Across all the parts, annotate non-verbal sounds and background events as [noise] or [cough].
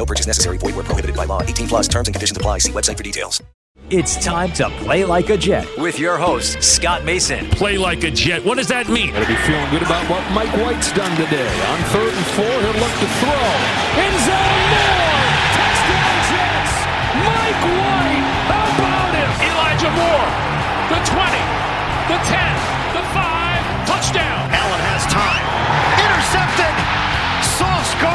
No purchase necessary. Void where prohibited by law. 18 plus terms and conditions apply. See website for details. It's time to play like a Jet with your host, Scott Mason. Play like a Jet. What does that mean? Gotta be feeling good about what Mike White's done today. On third and four, he'll look to throw. End zone,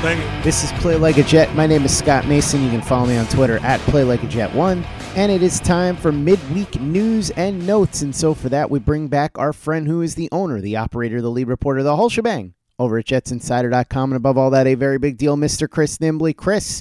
This is Play Like a Jet. My name is Scott Mason. You can follow me on Twitter at Play Like a Jet One. And it is time for midweek news and notes. And so for that, we bring back our friend who is the owner, the operator, the lead reporter, the whole shebang over at JetsInsider.com. And above all that, a very big deal, Mr. Chris Nimbley. Chris,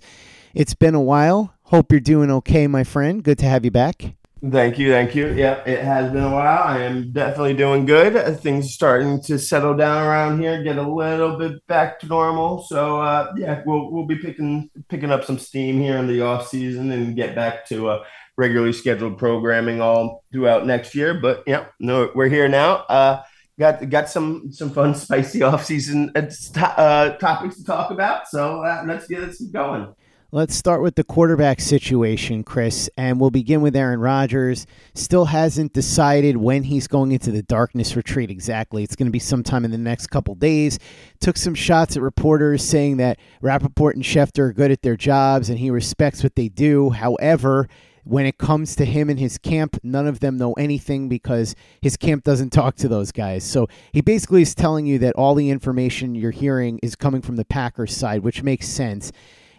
it's been a while. Hope you're doing okay, my friend. Good to have you back. Thank you, thank you. Yeah, it has been a while. I am definitely doing good. Uh, Things are starting to settle down around here, get a little bit back to normal. So uh, yeah, we'll we'll be picking picking up some steam here in the off season and get back to uh, regularly scheduled programming all throughout next year. But yeah, no, we're here now. Uh, got got some some fun, spicy [laughs] off season uh, topics to talk about. So let's get let's going. Let's start with the quarterback situation, Chris, and we'll begin with Aaron Rodgers. Still hasn't decided when he's going into the darkness retreat exactly. It's going to be sometime in the next couple days. Took some shots at reporters saying that Rappaport and Schefter are good at their jobs and he respects what they do. However, when it comes to him and his camp, none of them know anything because his camp doesn't talk to those guys. So he basically is telling you that all the information you're hearing is coming from the Packers side, which makes sense.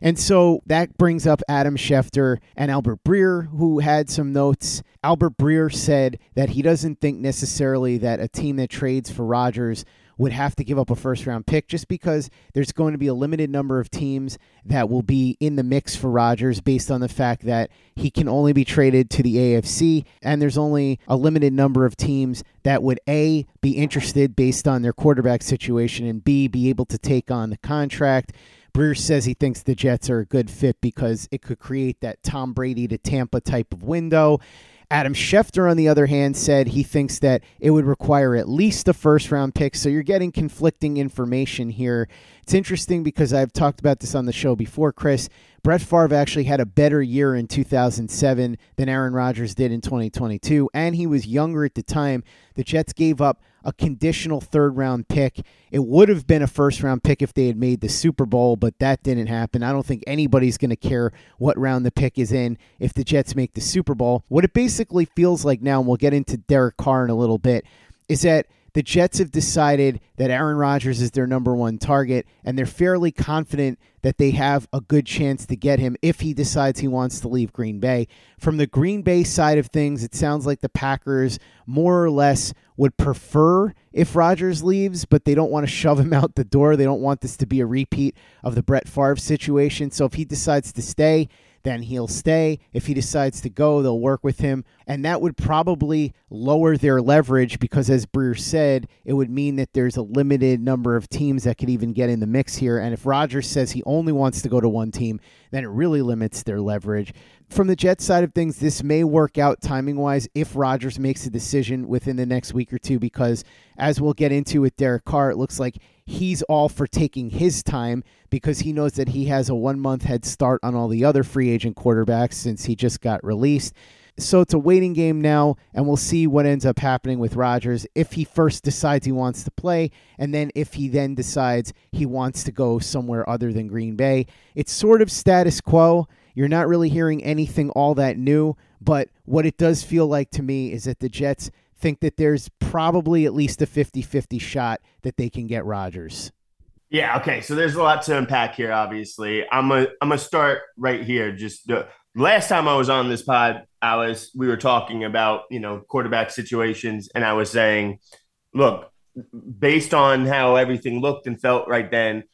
And so that brings up Adam Schefter and Albert Breer, who had some notes. Albert Breer said that he doesn't think necessarily that a team that trades for Rodgers would have to give up a first round pick just because there's going to be a limited number of teams that will be in the mix for Rodgers based on the fact that he can only be traded to the AFC and there's only a limited number of teams that would A be interested based on their quarterback situation and B be able to take on the contract. Breer says he thinks the Jets are a good fit because it could create that Tom Brady to Tampa type of window. Adam Schefter, on the other hand, said he thinks that it would require at least a first round pick. So you're getting conflicting information here. It's interesting because I've talked about this on the show before, Chris. Brett Favre actually had a better year in 2007 than Aaron Rodgers did in 2022, and he was younger at the time. The Jets gave up a conditional third round pick. It would have been a first round pick if they had made the Super Bowl, but that didn't happen. I don't think anybody's going to care what round the pick is in if the Jets make the Super Bowl. What it basically feels like now, and we'll get into Derek Carr in a little bit, is that the Jets have decided that Aaron Rodgers is their number one target, and they're fairly confident that they have a good chance to get him if he decides he wants to leave Green Bay. From the Green Bay side of things, it sounds like the Packers more or less would prefer if Rodgers leaves, but they don't want to [laughs] shove him out the door. They don't want this to be a repeat of the Brett Favre situation. So if he decides to stay, then he'll stay. If he decides to go, they'll work with him. And that would probably lower their leverage because, as Breer said, it would mean that there's a limited number of teams that could even get in the mix here. And if Rodgers says he only wants to go to one team, then it really limits their leverage. From the Jets side of things, this may work out timing wise if Rodgers makes a decision within the next week or two, because as we'll get into with Derek Carr, it looks like he's all for taking his time because he knows that he has a one month head start on all the other free agent quarterbacks since he just got released. So it's a waiting game now, and we'll see what ends up happening with Rodgers if he first decides he wants to play, and then if he then decides he wants to go somewhere other than Green Bay. It's sort of status quo. You're not really hearing anything all that new, But what it does feel like to me is that the Jets think that there's probably at least a 50 50 shot that they can get Rodgers. Yeah, okay. So there's a lot to unpack here, obviously. I'm a I'm gonna start right here. Just the last time I was on this pod, was we were talking about, you know, quarterback situations, and I was saying, look, based on how everything looked and felt right then,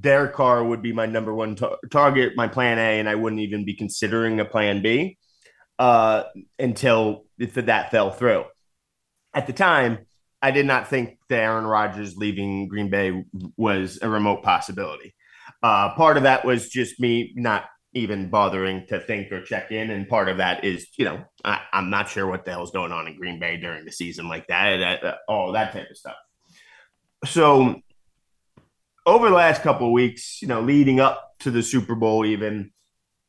Derek Carr would be my number one tar- target, my plan A, and I wouldn't even be considering a plan B uh, until that fell through. At the time, I did not think that Aaron Rodgers leaving Green Bay was a remote possibility. Uh, part of that was just me not even bothering to think or check in, and part of that is, you know, I, am not sure what the hell's going on in Green Bay during the season, like that, uh, all that type of stuff. So, over the last couple of weeks, you know, leading up to the Super Bowl, even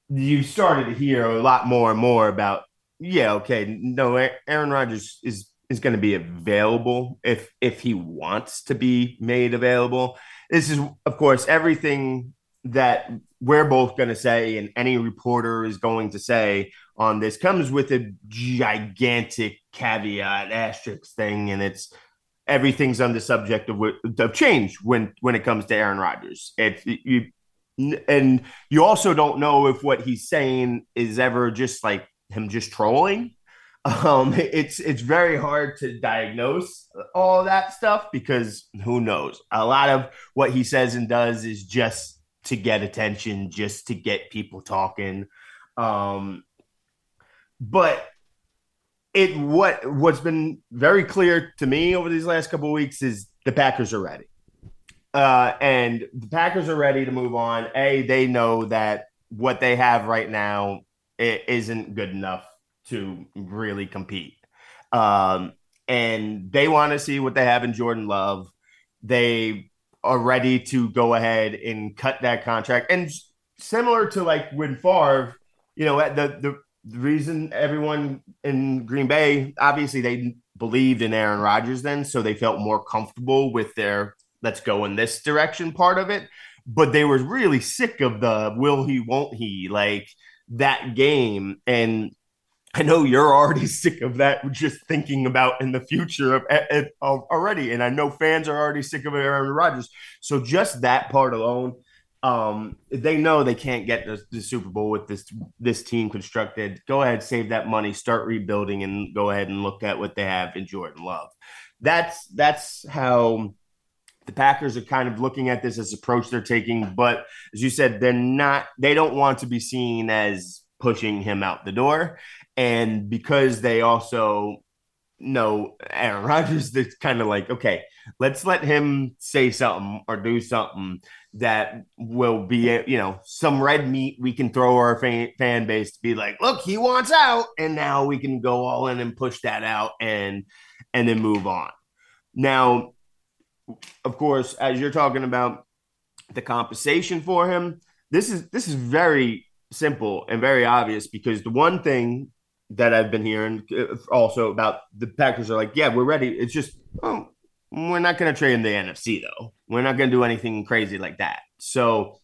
you started to hear a lot more and more about, yeah, okay, no, Aaron Rodgers is is going to be available if if he wants to be made available. This is, of course, everything that we're both going to say, and any reporter is going to say on this comes with a gigantic caveat asterisk thing, and it's everything's on the subject of, of change when when it comes to Aaron Rodgers. It's you, and you also don't know if what he's saying is ever just like him just trolling um, it's it's very hard to diagnose all that stuff because who knows? A lot of what he says and does is just to get attention, just to get people talking. Um, but it what what's been very clear to me over these last couple weeks is the Packers are ready. Uh, and the Packers are ready to move on. A, they know that what they have right now it isn't good enough to really compete. Um, and they want to see what they have in Jordan Love. They are ready to go ahead and cut that contract. And similar to like when Favre, you know, the, the, the reason everyone in Green Bay, obviously they believed in Aaron Rodgers then, so they felt more comfortable with their let's go in this direction part of it. But they were really sick of the will he, won't he, like that game. And I know you're already [laughs] sick of that, just thinking about in the future of, of, of already, and I know fans are already sick of Aaron Rodgers. So just that part alone, um, they know they can't get the, the, Super Bowl with this this team constructed. Go ahead, save that money, start rebuilding, and go ahead and look at what they have in Jordan Love. That's that's how the Packers are kind of looking at this as approach they're taking. But as you said, they're not. They don't want to be seen as pushing him out the door. And because they also know Aaron [laughs] Rodgers, it's kind of like, okay, let's let him say something or do something that will be, you know, some red meat we can throw our fan, fan base to be like, look, he wants out. And now we can go all in and push that out and and then move on. Now, of course, as you're talking about the compensation for him, this is this is very simple and very obvious because the one thing that I've been hearing uh, also about the Packers are like, yeah, we're ready. It's just, oh, we're not going to trade in the NFC though. We're not going to do anything crazy like that. So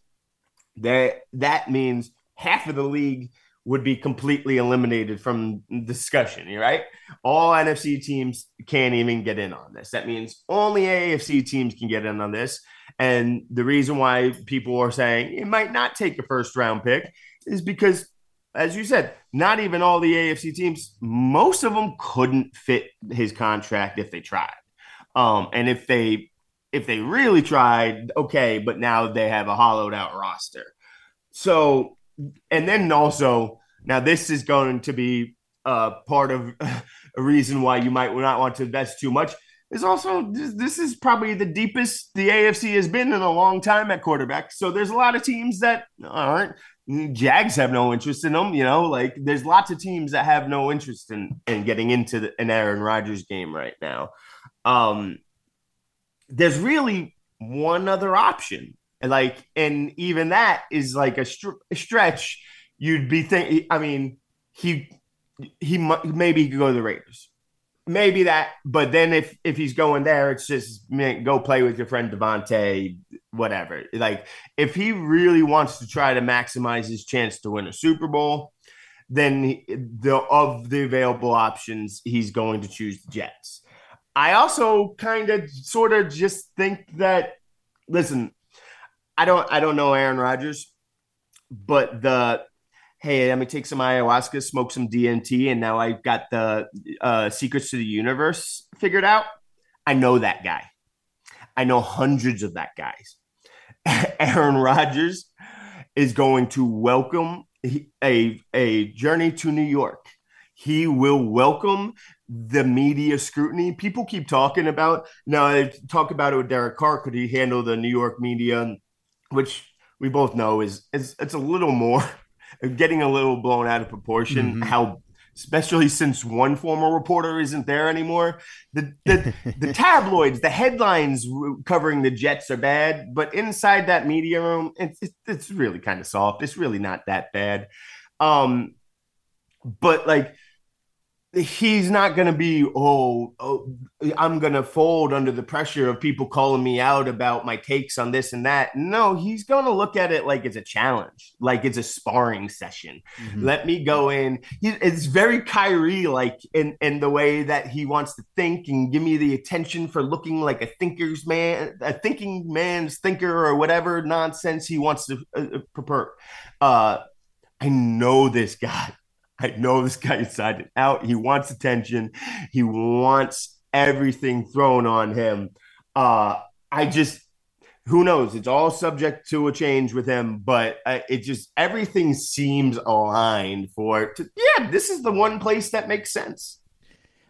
that that means half of the league would be completely eliminated from discussion, right? All NFC teams can't even get in on this. That means only AFC teams can get in on this. And the reason why people are saying it might not take a first round pick is because as you said, not even all the AFC teams, most of them couldn't fit his contract if they tried. Um, and if they if they really tried, okay, but now they have a hollowed out roster. So, and then also now this is going to be uh, part of [laughs] a reason why you might not want to invest too much. Is also this is probably the deepest the AFC has been in a long time at quarterback. So there's a lot of teams that aren't Jags have no interest in them. You know, like there's lots of teams that have no interest in in getting into the, an Aaron Rodgers game right now. Um, there's really one other option, like, and even that is like a, str- a stretch. You'd be thinking. I mean, he he maybe he could go to the Raiders maybe that, but then if if he's going there, it's just man, go play with your friend Davante, whatever. Like if he really wants to try to maximize his chance to win a Super Bowl, then the of the available options, he's going to choose the Jets. I also kind of sort of just think that listen, I don't I don't know Aaron Rodgers, but the hey, let me take some ayahuasca, smoke some DMT, and now I've got the uh, secrets to the universe figured out. I know that guy. I know hundreds of that guys. [laughs] Aaron Rodgers is going to welcome a, a journey to New York. He will welcome the media scrutiny. People keep talking about now. I talk about it with Derek Carr. Could he handle the New York media, which we both know is, is it's a little more getting a little blown out of proportion. Mm-hmm. How especially since one former reporter isn't there anymore. The the, the [laughs] tabloids, the headlines covering the Jets are bad, but inside that media room, it's it's really kind of soft. It's really not that bad. Um, but like he's not going to be oh, oh i'm going to fold under the pressure of people calling me out about my takes on this and that. No he's going to look at it like it's a challenge like it's a sparring session. Mm-hmm. let me go in. It's very Kyrie like in in the way that he wants to think and give me the attention for looking like a thinker's man a thinking man's thinker or whatever nonsense he wants to uh, uh prepare uh i know this guy I know this guy inside and out. He wants attention. He wants everything thrown on him. Uh, I just, who knows? It's all subject to a change with him, but uh, it just everything seems aligned for. To, yeah, this is the one place that makes sense.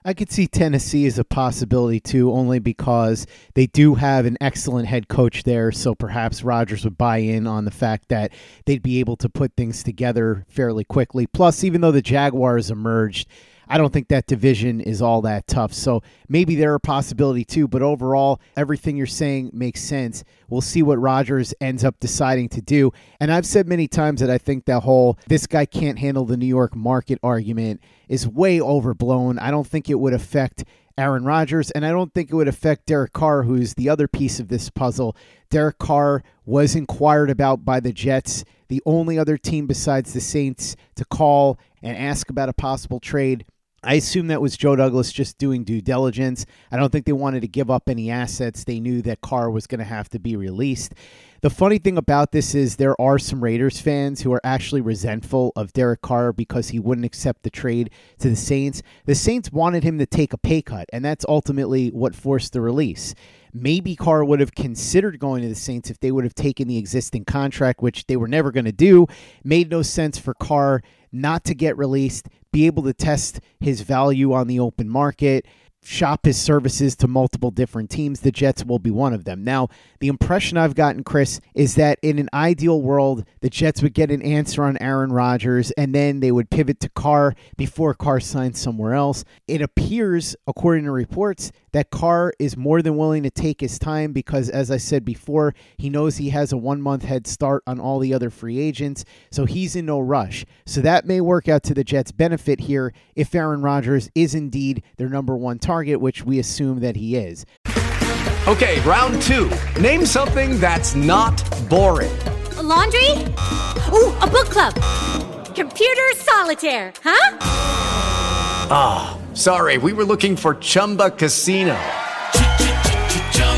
I could see Tennessee as a possibility too, only because they do have an excellent head coach there. So perhaps Rodgers would buy in on the fact that they'd be able to put things together fairly quickly. Plus, even though the Jaguars emerged, I don't think that division is all that tough. So maybe they're a possibility too. But overall, everything you're saying makes sense. We'll see what Rodgers ends up deciding to do. And I've said many times that I think that whole this guy can't handle the New York market argument is way overblown. I don't think it would affect Aaron Rodgers, and I don't think it would affect Derek Carr, who's the other piece of this puzzle. Derek Carr was inquired about by the Jets, the only other team besides the Saints to call and ask about a possible trade. I assume that was Joe Douglas just doing due diligence. I don't think they wanted to give up any assets. They knew that Carr was going to have to be released. The funny thing about this is there are some Raiders fans who are actually resentful of Derek Carr because he wouldn't accept the trade to the Saints. The Saints wanted him to take a pay cut, and that's ultimately what forced the release. Maybe Carr would have considered going to the Saints if they would have taken the existing contract, which they were never going to do. Made no sense for Carr not to get released, be able to test his value on the open market, shop his services to multiple different teams. The Jets will be one of them. Now, the impression I've gotten, Chris, is that in an ideal world, the Jets would get an answer on Aaron Rodgers and then they would pivot to Carr before Carr signs somewhere else. It appears, according to reports, that Carr is more than willing to take his time because, as I said before, he knows he has a one month head start on all the other free agents, so he's in no rush. So that may work out to the Jets' benefit here if Aaron Rodgers is indeed their number one target, which we assume that he is. Okay, round two. Name something that's not boring. A laundry? Ooh, a book club. Computer solitaire, huh? Ah. Sorry, we were looking for Chumba Casino.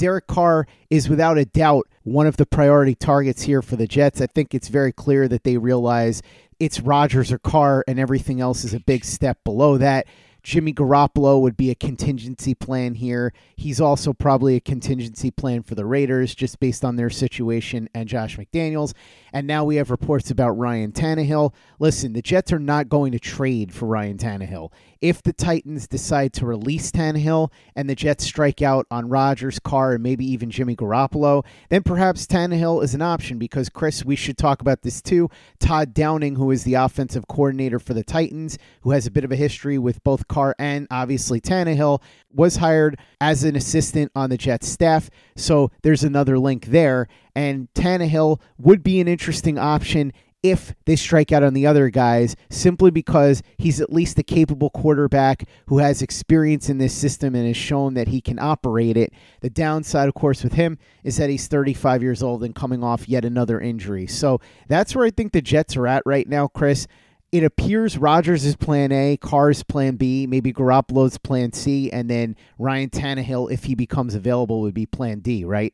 Derek Carr is without a doubt one of the priority targets here for the Jets. I think it's very clear that they realize it's Rodgers or Carr, and everything else is a big step below that. Jimmy Garoppolo would be a contingency plan here. He's also probably a contingency plan for the Raiders just based on their situation and Josh McDaniels. And now we have reports about Ryan Tannehill. Listen, the Jets are not going to trade for Ryan Tannehill. If the Titans decide to release Tannehill and the Jets strike out on Rodgers, Carr, and maybe even Jimmy Garoppolo, then perhaps Tannehill is an option because, Chris, we should talk about this too. Todd Downing, who is the offensive coordinator for the Titans, who has a bit of a history with both Carr and obviously Tannehill, was hired as an assistant on the Jets staff. So there's another link there. And Tannehill would be an interesting option if they strike out on the other guys, simply because he's at least a capable quarterback who has experience in this system and has shown that he can operate it. The downside, of course, with him is that he's 35 years old and coming off yet another injury. So that's where I think the Jets are at right now, Chris it appears Rodgers is plan A, Carr's plan B, maybe Garoppolo's plan C, and then Ryan Tannehill, if he becomes available, would be plan D, right?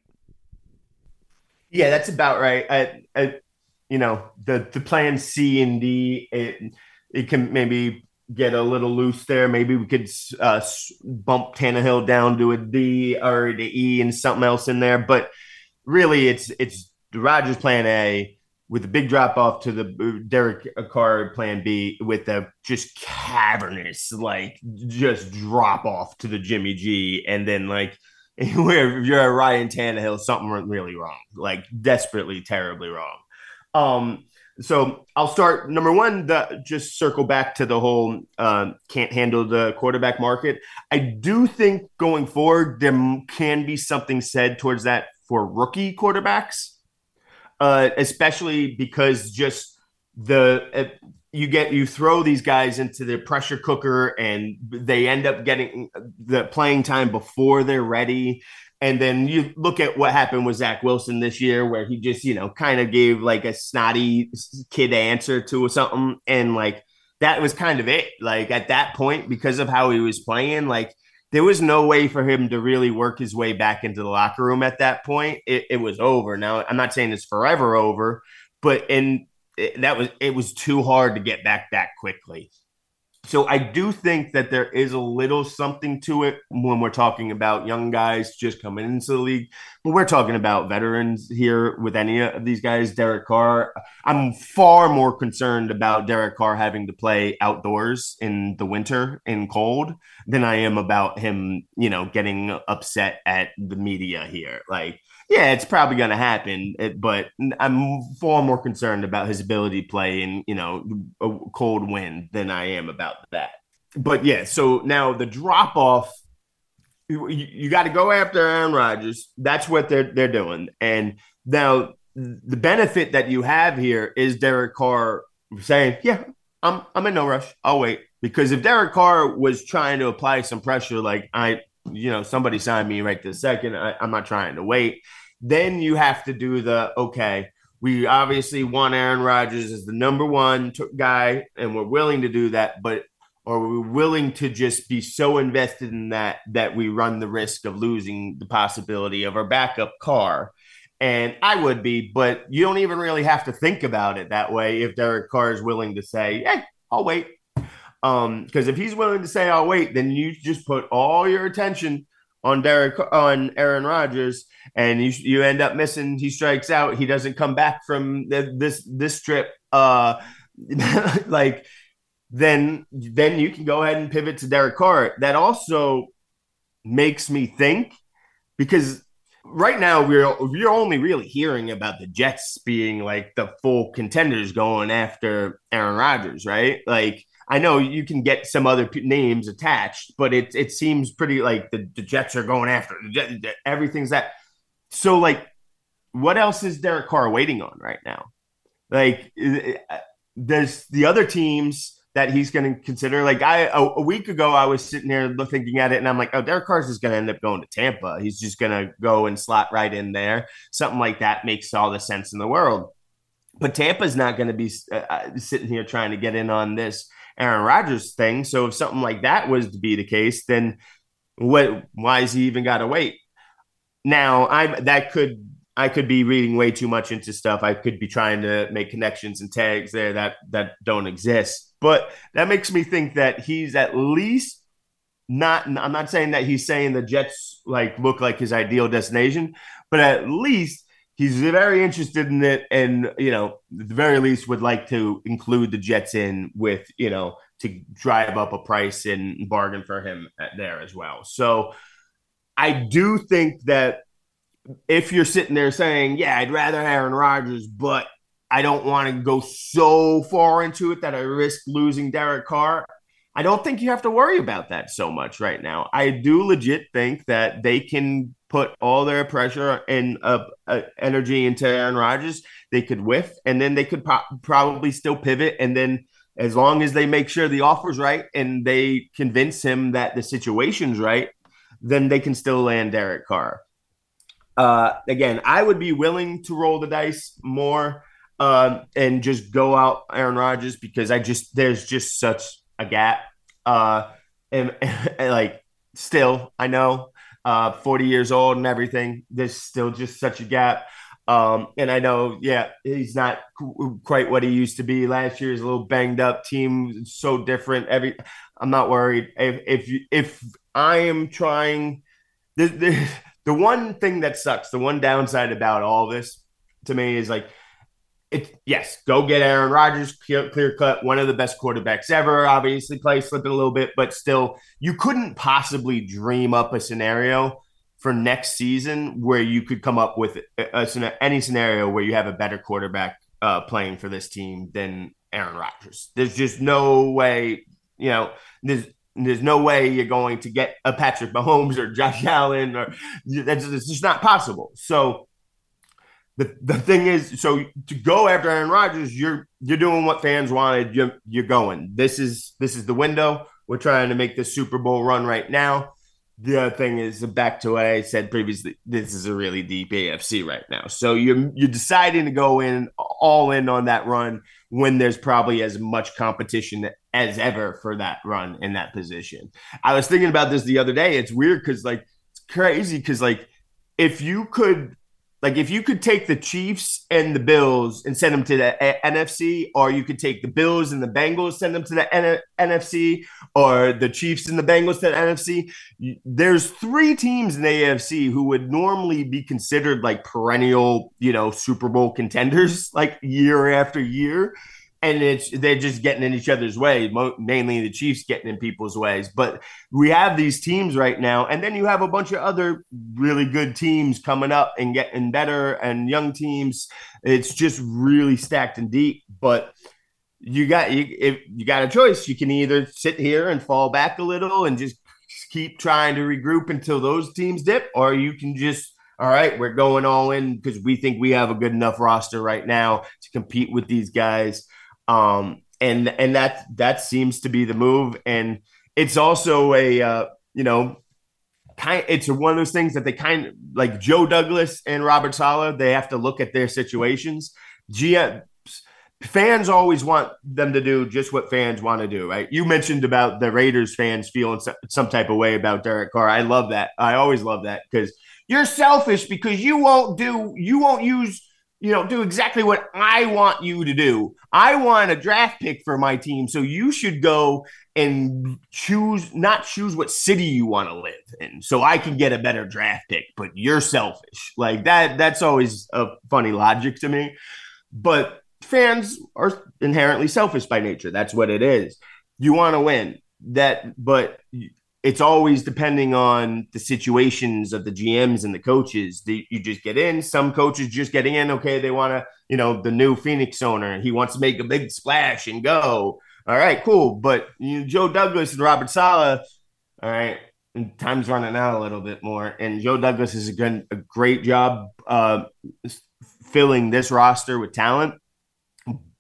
Yeah, that's about right. I, I, you know, the the plan C and D, it it can maybe get a little loose there. Maybe we could uh, bump Tannehill down to a D or the E and something else in there. But really, it's it's Rodgers plan A with a big drop off to the Derek Carr plan B with a just cavernous, like just drop off to the Jimmy G. And then, like, [laughs] where if you're a Ryan Tannehill, something went really wrong, like desperately, terribly wrong. Um, so I'll start number one. The, just circle back to the whole uh, can't handle the quarterback market. I do think going forward there can be something said towards that for rookie quarterbacks uh, especially because just the uh, you get you throw these guys into the pressure cooker and they end up getting the playing time before they're ready. And then you look at what happened with Zach Wilson this year, where he just, you know, kind of gave like a snotty kid answer to something. And like that was kind of it. Like at that point, because of how he was playing, like there was no way for him to really work his way back into the locker room at that point. It, it was over. Now, I'm not saying it's forever over, but that was it was too hard to get back that quickly. So I do think that there is a little something to it when we're talking about young guys just coming into the league. But we're talking about veterans here with any of these guys. Derek Carr, I'm far more concerned about Derek Carr having to play outdoors in the winter in cold than I am about him, you know, getting upset at the media here. Like yeah, it's probably going to happen, eh, but I'm far more concerned about his ability to play in, you know, a cold wind than I am about that. But yeah, so now the drop off, you, you got to go after Aaron Rodgers. That's what they're they're doing. And now the benefit that you have here is Derek Carr saying, "Yeah, I'm I'm in no rush. I'll wait." Because if Derek Carr was trying to apply some pressure, like I you know, somebody signed me right this second. I, I'm not trying to wait. Then you have to do the okay. We obviously want Aaron Rodgers as the number one t- guy, and we're willing to do that. But are we willing to just be so invested in that that we run the risk of losing the possibility of our backup Carr? And I would be, but you don't even really have to think about it that way if Derek Carr is willing to say, "Hey, I'll wait." Um, because if he's willing to say I'll wait, then you just put all your attention on Derek on Aaron Rodgers, and you you end up missing. He strikes out. He doesn't come back from the, this this trip. Uh, [laughs] like then then you can go ahead and pivot to Derek Carr. That also makes me think because right now we're we're only really hearing about the Jets being like the full contenders going after Aaron Rodgers, right? Like I know you can get some other p- names attached, but it it seems pretty like the, the Jets are going after everything's that. So like, what else is Derek Carr waiting on right now? Like, uh, there's the other teams that he's going to consider. Like I a, a, week ago, I was sitting there thinking at it, and I'm like, oh, Derek Carr is going to end up going to Tampa. He's just going to go and slot right in there. Something like that makes all the sense in the world. But Tampa's not going to be uh, uh, sitting here trying to get in on this Aaron Rodgers thing. So if something like that was to be the case, then what? Why is he even got to wait? Now, I'm that could I could be reading way too much into stuff. I could be trying to make connections and tags there that that don't exist. But that makes me think that he's at least not I'm not saying that he's saying the Jets like look like his ideal destination, but at least he's very interested in it and you know, the very least would like to include the Jets in with, you know, to drive up a price and bargain for him there as well. So I do think that if you're sitting there saying, "Yeah, I'd rather Aaron Rodgers, but I don't want to go so far into it that I risk losing Derek Carr," I don't think you have to worry about that so much right now. I do legit think that they can put all their pressure and uh, uh, energy into Aaron Rodgers. They could whiff, and then they could pro- probably still pivot, and then as long as they make sure the offer's right and they convince him that the situation's right, then they can still land Derek Carr. Uh, again, I would be willing to roll the dice more um, and just go out Aaron Rodgers because I just there's just such a gap. Uh, and, [laughs] and like still, I know, uh, 40 years old and everything. There's still just such a gap. Um, and I know, yeah, he's not quite what he used to be last year. He's a little banged up. Team so different. Every, I'm not worried. If if if I am trying, the, the [laughs] the one thing that sucks, the one downside about all this to me is like, yes, go get Aaron Rodgers, clear, clear, cut, one of the best quarterbacks ever. Obviously, play slipping a little bit, but still, you couldn't possibly dream up a scenario for next season where you could come up with a, a, any scenario where you have a better quarterback uh, playing for this team than Aaron Rodgers. There's just no way, you know, there's there's no way you're going to get a Patrick Mahomes or Josh Allen or that's it's just not possible. So the the thing is, so to go after Aaron Rodgers, you're you're doing what fans wanted. You're you're going. This is this is the window. We're trying to make the Super Bowl run right now. The other thing is back to what I said previously. This is a really deep AFC right now. So you're you're deciding to go in all in on that run when there's probably as much competition as ever for that run in that position. I was thinking about this the other day. It's weird because like it's crazy because like if you could like if you could take the Chiefs and the Bills and send them to the eh, a- NFC, or you could take the Bills and the Bengals, send them to the N- NFC, or the Chiefs and the Bengals to the NFC. There's three teams in the AFC who would normally be considered like perennial, you know, Super Bowl contenders, [laughs] like year after year and it's they're just getting in each other's way mainly the chiefs getting in people's ways but we have these teams right now and then you have a bunch of other really good teams coming up and getting better and young teams it's just really stacked and deep but you got you if you got a choice you can either sit here and fall back a little and just keep trying to regroup until those teams dip or you can just all right, we're going all in because we think we have a good enough roster right now to compete with these guys. Um, and and that that seems to be the move. And it's also a uh, you know kind it's one of those things that they kind of like Joe Douglas and Robert Saleh, they have to look at their situations. Fans always want them to do just what fans want to do, right? You mentioned about the Raiders fans feeling some type of way about Derek Carr. I love that. I always love that because you're selfish because you won't do you won't use you know, do exactly what I want you to do. I want a draft pick for my team. So you should go and choose, not choose what city you want to live in. So I can get a better draft pick, but you're selfish. Like that, that's always a funny logic to me. But fans are inherently selfish by nature. That's what it is. You want to win that, but it's always depending on the situations of the GMs and the coaches. You just get in. Some coaches just getting in. Okay, they want to, you know, the new Phoenix owner. He wants to make a big splash and go. All right, cool. But you know, Joe Douglas and Robert Saleh. All right, and time's running out a little bit more. And Joe Douglas has done a great job uh, filling this roster with talent.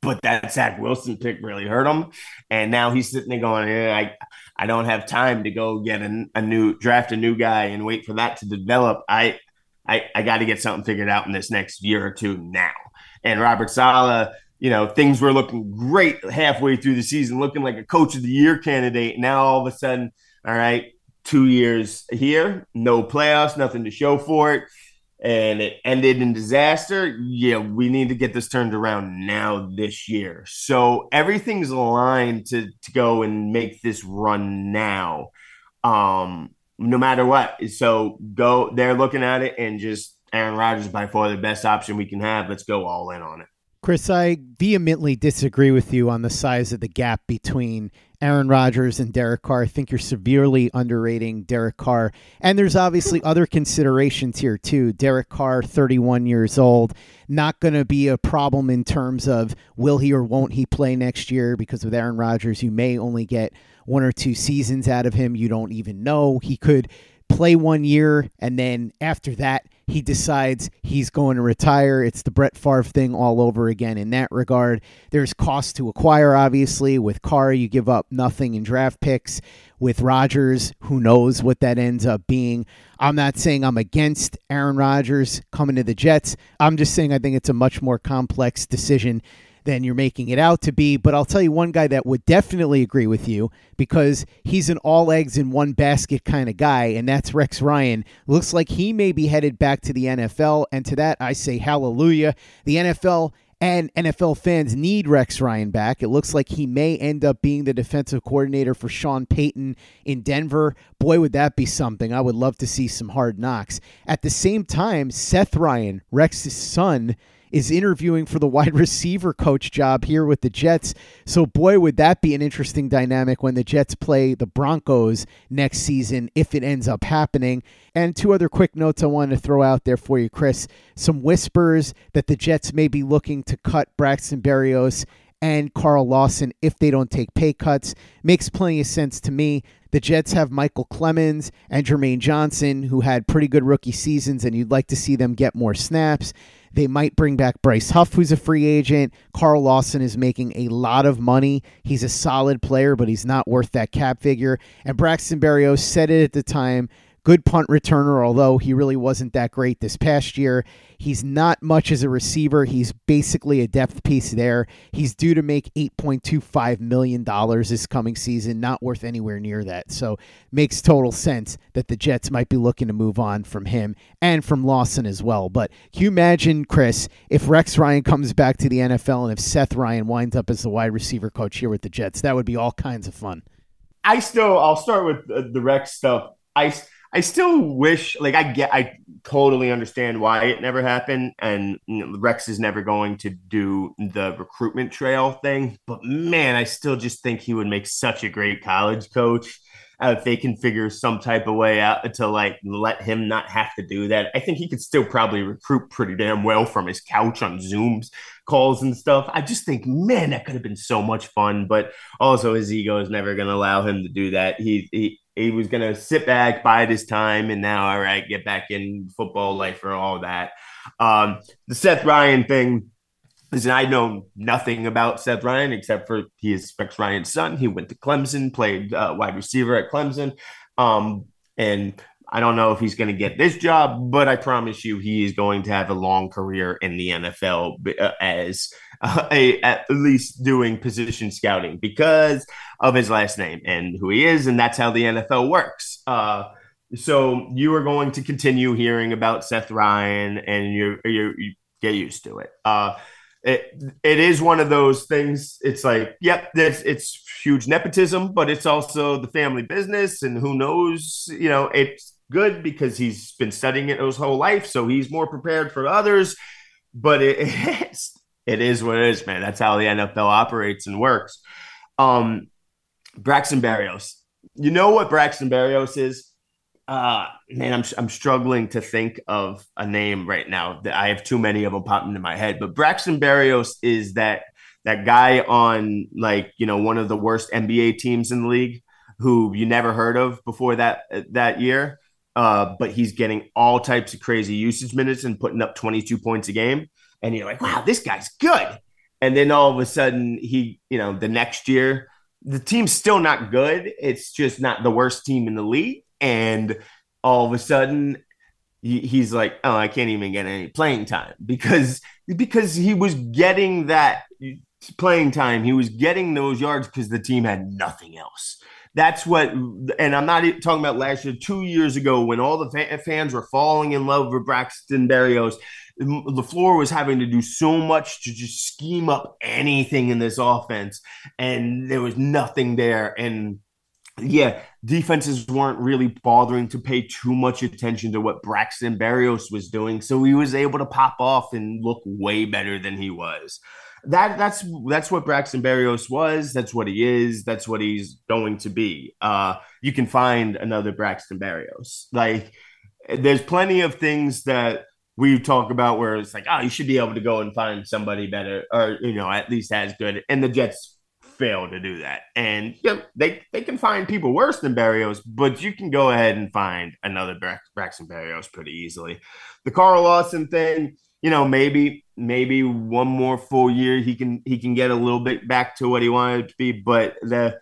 But that Zach Wilson pick really hurt him, and now he's sitting there going, yeah, "I, I don't have time to go get a, a new draft a new guy and wait for that to develop. I, I, I got to get something figured out in this next year or two now." And Robert Saleh, you know, things were looking great halfway through the season, looking like a coach of the year candidate. Now all of a sudden, all right, two years here, no playoffs, nothing to show for it, and it ended in disaster. Yeah, we need to get this turned around now this year. So everything's aligned to to go and make this run now. Um, no matter what. So go they're looking at it and just Aaron Rodgers by far the best option we can have. Let's go all in on it. Chris, I vehemently disagree with you on the size of the gap between Aaron Rodgers and Derek Carr. I think you're severely underrating Derek Carr. And there's obviously other considerations here, too. Derek Carr, 31 years old, not going to be a problem in terms of will he or won't he play next year because with Aaron Rodgers, you may only get one or two seasons out of him. You don't even know. He could play one year and then after that he decides he's going to retire. It's the Brett Favre thing all over again in that regard. There's cost to acquire, obviously. With Carr, you give up nothing in draft picks. With Rodgers, who knows what that ends up being. I'm not saying I'm against Aaron Rodgers coming to the Jets. I'm just saying I think it's a much more complex decision than you're making it out to be. But I'll tell you one guy that would definitely agree with you because he's an all eggs in one basket kind of guy, and that's Rex Ryan. Looks like he may be headed back to the NFL. And to that, I say hallelujah. The NFL and NFL fans need Rex Ryan back. It looks like he may end up being the defensive coordinator for Sean Payton in Denver. Boy, would that be something. I would love to see some hard knocks. At the same time, Seth Ryan, Rex's son, is interviewing for the [laughs] wide receiver coach job here with the Jets. So, boy, would that be an interesting dynamic when the Jets play the Broncos next season if it ends up happening. And two other quick notes I wanted to throw out there for you, Chris. Some whispers that the Jets may be looking to cut Braxton Berrios and Carl Lawson if they don't take pay cuts. Makes plenty of sense to me. The Jets have Micheal Clemons and Jermaine Johnson, who had pretty good rookie seasons, and you'd like to see them get more snaps. They might bring back Bryce Huff, who's a free agent. Carl Lawson is making a lot of money. He's a solid player, but he's not worth that cap figure. And Braxton Berrios said it at the time good punt returner, although he really wasn't that great this past year. He's not much as a receiver. He's basically a depth piece there. He's due to make $8.25 million this coming season, not worth anywhere near that. So makes total sense that the Jets might be looking to move on from him and from Lawson as well. But can you imagine, Chris, if Rex Ryan comes back to the NFL and if Seth Ryan winds up as the wide receiver coach here with the Jets? That would be all kinds of fun. I still, I'll start with uh, the Rex stuff. I I still wish, like, I get, I totally understand why it never happened, and you know, Rex is never going to do the recruitment trail thing. But man, I still just think he would make such a great college coach. Uh, if they can figure some type of way out to like let him not have to do that, I think he could still probably recruit pretty damn well from his couch on Zooms calls and stuff. I just think, man, that could have been so much fun. But also, his ego is never going to allow him to do that. He he he was to sit back, bide his time, and now, all right, get back in football life or all that. Um, the Seth Ryan thing. Listen, I know nothing about Seth Ryan except for he is Rex Ryan's son. He went to Clemson, played uh, wide receiver at Clemson. Um, and I don't know if he's going to get this job, but I promise you he is going to have a long career in the NFL uh, as uh, [laughs] a, at least doing position scouting because of his last name and who he is, and that's how the NFL works. Uh, so you are going to continue hearing about Seth Ryan, and you you get used to it. Uh, it it is one of those things. It's like, yep, it's it's huge nepotism, but it's also the family business, and who knows, you know, it's good because he's been studying it his whole life, so he's more prepared for others. But it, [laughs] it's, it is what it is, man. That's how the NFL operates and works. Um, Braxton Berrios, you know what Braxton Berrios is? Uh, man, I'm I'm struggling to think of a name right now. That I have too many of them popping in my head. But Braxton Berrios is that that guy on like you know one of the worst NBA teams in the league who you never heard of before that that year. Uh, but he's getting all types of crazy usage minutes and putting up 22 points a game. And you're like, wow, this guy's good. And then all of a sudden, he, you know, the next year, the team's still not good. It's just not the worst team in the league. And all of a sudden, he's like, oh, I can't even get any playing time [laughs] because because he was getting that playing time. He was getting those yards because the team had nothing else. That's what, and I'm not talking about last year, two years ago when all the fans were falling in love with Braxton Berrios. LaFleur was having to do so much to just scheme up anything in this offense, and there was nothing there. And yeah, defenses weren't really bothering to pay too much attention to what Braxton Berrios was doing. So he was able to pop off and look way better than he was that that's that's what Braxton Berrios was. That's what he is. That's what he's going to be. Uh, you can find another Braxton Berrios. Like there's plenty of things that we talk about where it's like, oh, you should be able to go and find somebody better, or you know, at least as good. And the Jets fail to do that. And know, they they can find people worse than Berrios, but you can go ahead and find another Braxton Berrios pretty easily. The Carl Lawson thing you know, maybe maybe one more full year he can he can get a little bit back to what he wanted to be. But the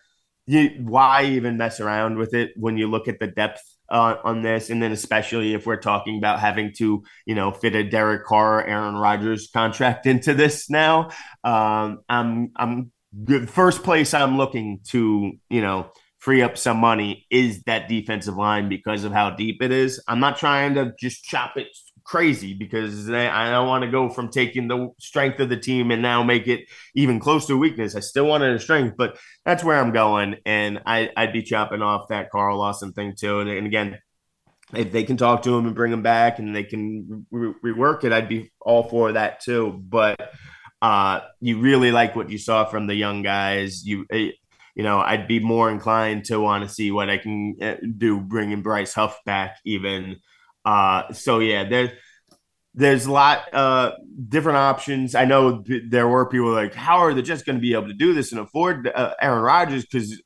you, why even mess around with it when you look at the depth uh, on this, and then especially if we're talking about having to you know fit a Derek Carr, Aaron Rodgers contract [laughs] into this now. Um, I'm I'm good. First place I'm looking to you know free up some money is that defensive line because of how deep it is. I'm not trying to just chop it crazy because I don't want to go from taking the strength of the team and now make it even close to weakness. I still wanted a strength, but that's where I'm going. And I, would be chopping off that Carl Lawson thing too. And, and, again, if they can talk to him and bring him back and they can re- rework it, I'd be all for that too. But uh, you really like what you saw from the young guys. You, eh, you know, I'd be more inclined to want to see what I can eh, do bringing Bryce Huff back even uh, so yeah, there's there's a lot uh different options. I know there were people like, how are they just going to be able to do this and afford uh, Aaron Rodgers because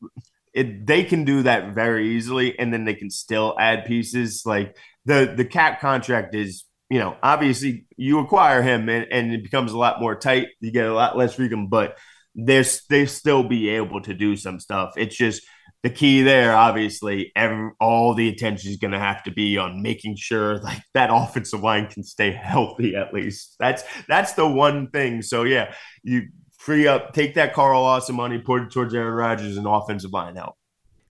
they can do that very easily, and then they can still add pieces. Like the the cap contract is, you know, obviously you acquire him and, and it becomes a lot more tight. You get a lot less freedom, but there's they still be able to do some stuff. It's just the key there, obviously, every, all the attention is going to have to be on making sure like that offensive line can stay healthy. At least that's that's the one thing. So yeah, you free up, take that Carl Lawson money, put it towards Aaron Rodgers and offensive line help.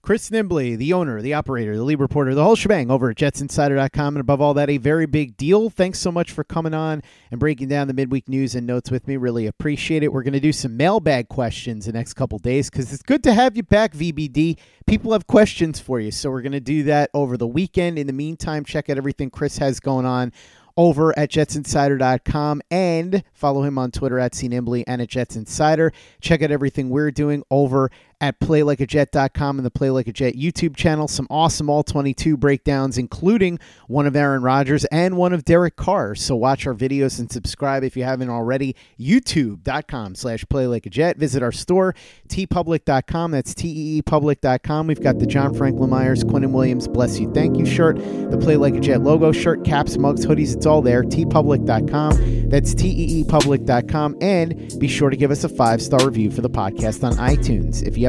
Chris Nimbley, the owner, the operator, the lead reporter, the whole shebang over at jetsinsider.com. And above all that, a very big deal. Thanks so much for coming on and breaking down the midweek news and notes with me. Really appreciate it. We're going to do some mailbag questions the next couple days because it's good to have you back, VBD. People have questions for you. So we're going to do that over the weekend. In the meantime, check out everything Chris has going on over at jetsinsider.com and follow him on Twitter at CNimbley and at Jets Insider. Check out everything we're doing over at playlikeajet.com and the Play Like a Jet YouTube channel. Some awesome All 22 breakdowns, including one of Aaron Rodgers and one of Derek Carr. So watch our videos and subscribe if you haven't already. YouTube.com slash Play Like a Jet. Visit our store, teepublic.com. That's teepublic.com. We've got the John Franklin Myers, Quinnen Williams, Bless You, Thank You shirt, the Play Like a Jet logo shirt, caps, mugs, hoodies. It's all there. teepublic.com. That's teepublic.com. And be sure to give us a five star review for the podcast on iTunes. If you